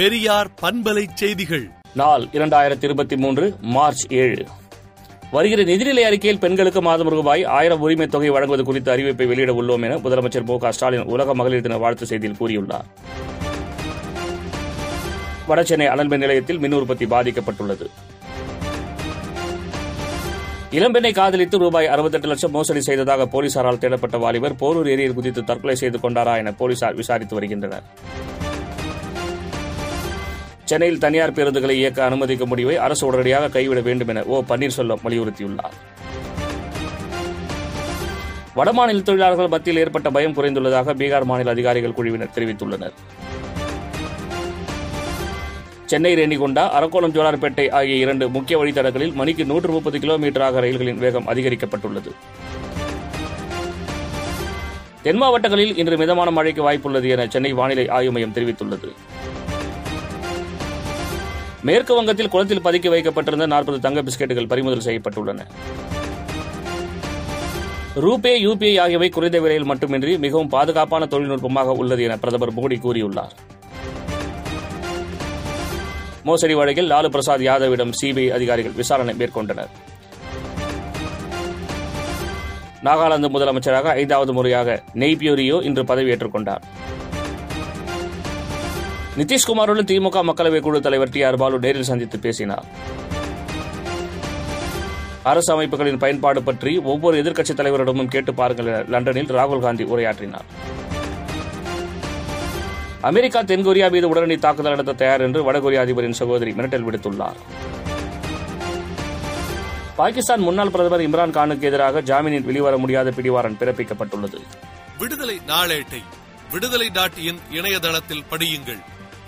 பெரியார் பண்பலை செய்திகள். நாள் இரண்டாயிரத்தி இருபத்தி மூன்று மார்ச் ஏழு. வருகிற நிதிநிலை அறிக்கையில் பெண்களுக்கு மாதம் ரூபாய் ஆயிரம் உரிமை தொகை வழங்குவது குறித்த அறிவிப்பை வெளியிட உள்ளோம் என முதலமைச்சர் மு க ஸ்டாலின் உலக மகளிர் தின வாழ்த்து செய்தியில் கூறியுள்ளார். வடசென்னை அனல்மின் நிலையத்தில் மின் உற்பத்தி பாதிக்கப்பட்டுள்ளது. இளம்பெண்ணை காதலித்து ரூபாய் அறுபத்தெட்டு லட்சம் மோசடி செய்ததாக போலீசாரால் தேடப்பட்ட வாலிபர் போரூர் ஏரியில் குதித்து தற்கொலை செய்து கொண்டாரா என போலீசார் விசாரித்து வருகின்றனர். சென்னையில் தனியார் பேருந்துகளை இயக்க அனுமதிக்கும் முடிவை அரசு உடனடியாக கைவிட வேண்டும் என ஓ பன்னீர்செல்வம் வலியுறுத்தியுள்ளார். வடமாநில தொழிலாளர்கள் மத்தியில் ஏற்பட்ட பயம் குறைந்துள்ளதாக பீகார் மாநில அதிகாரிகள் குழுவினர் தெரிவித்துள்ளனர். சென்னை ரேணிகொண்டா அரக்கோணம் ஜோலார்பேட்டை ஆகிய இரண்டு முக்கிய வழித்தடங்களில் மணிக்கு நூற்று முப்பது கிலோமீட்டராக ரயில்களின் வேகம் அதிகரிக்கப்பட்டுள்ளது. தென் மாவட்டங்களில் இன்று மிதமான மழைக்கு வாய்ப்புள்ளது என சென்னை வானிலை ஆய்வு மையம் தெரிவித்துள்ளது. மேற்கு வங்கத்தில் குளத்தில் பதுக்கி வைக்கப்பட்டிருந்த நாற்பது தங்க பிஸ்கெட்டுகள் பறிமுதல் செய்யப்பட்டுள்ளன. ரூபே யூபிஐ ஆகியவை குறைந்த விலையில் மட்டுமின்றி மிகவும் பாதுகாப்பான தொழில்நுட்பமாக உள்ளது என பிரதமர் மோடி கூறியுள்ளார். மோசடி வழக்கில் லாலு பிரசாத் யாதவிடம் சிபிஐ அதிகாரிகள் விசாரணை மேற்கொண்டனர். நாகாலாந்து முதலமைச்சராக ஐந்தாவது முறையாக நெய்பியூரியோ இன்று பதவியேற்றுக் கொண்டாா் நிதிஷ்குமாருடன் திமுக மக்களவை குழு தலைவர் டி ஆர் பாலு நேரில் சந்தித்து பேசினார். அரசு அமைப்புகளின் பயன்பாடு பற்றி ஒவ்வொரு எதிர்க்கட்சித் தலைவரிடமும் கேட்டு பாருங்கள் என லண்டனில் ராகுல் காந்தி உரையாற்றினார். அமெரிக்கா தென்கொரியா மீது உடனடி தாக்குதல் நடத்த தயார் என்று வடகொரியா அதிபரின் சகோதரி மிரட்டல் விடுத்துள்ளார். பாகிஸ்தான் முன்னாள் பிரதமர் இம்ரான் கானுக்கு எதிராக ஜாமீனில் வெளிவர முடியாத பிடிவாரன் பிறப்பிக்கப்பட்டுள்ளது. விடுதலை நாளேட்டை விடுதலை டாட் இன் இணையதளத்தில் படியுங்கள்.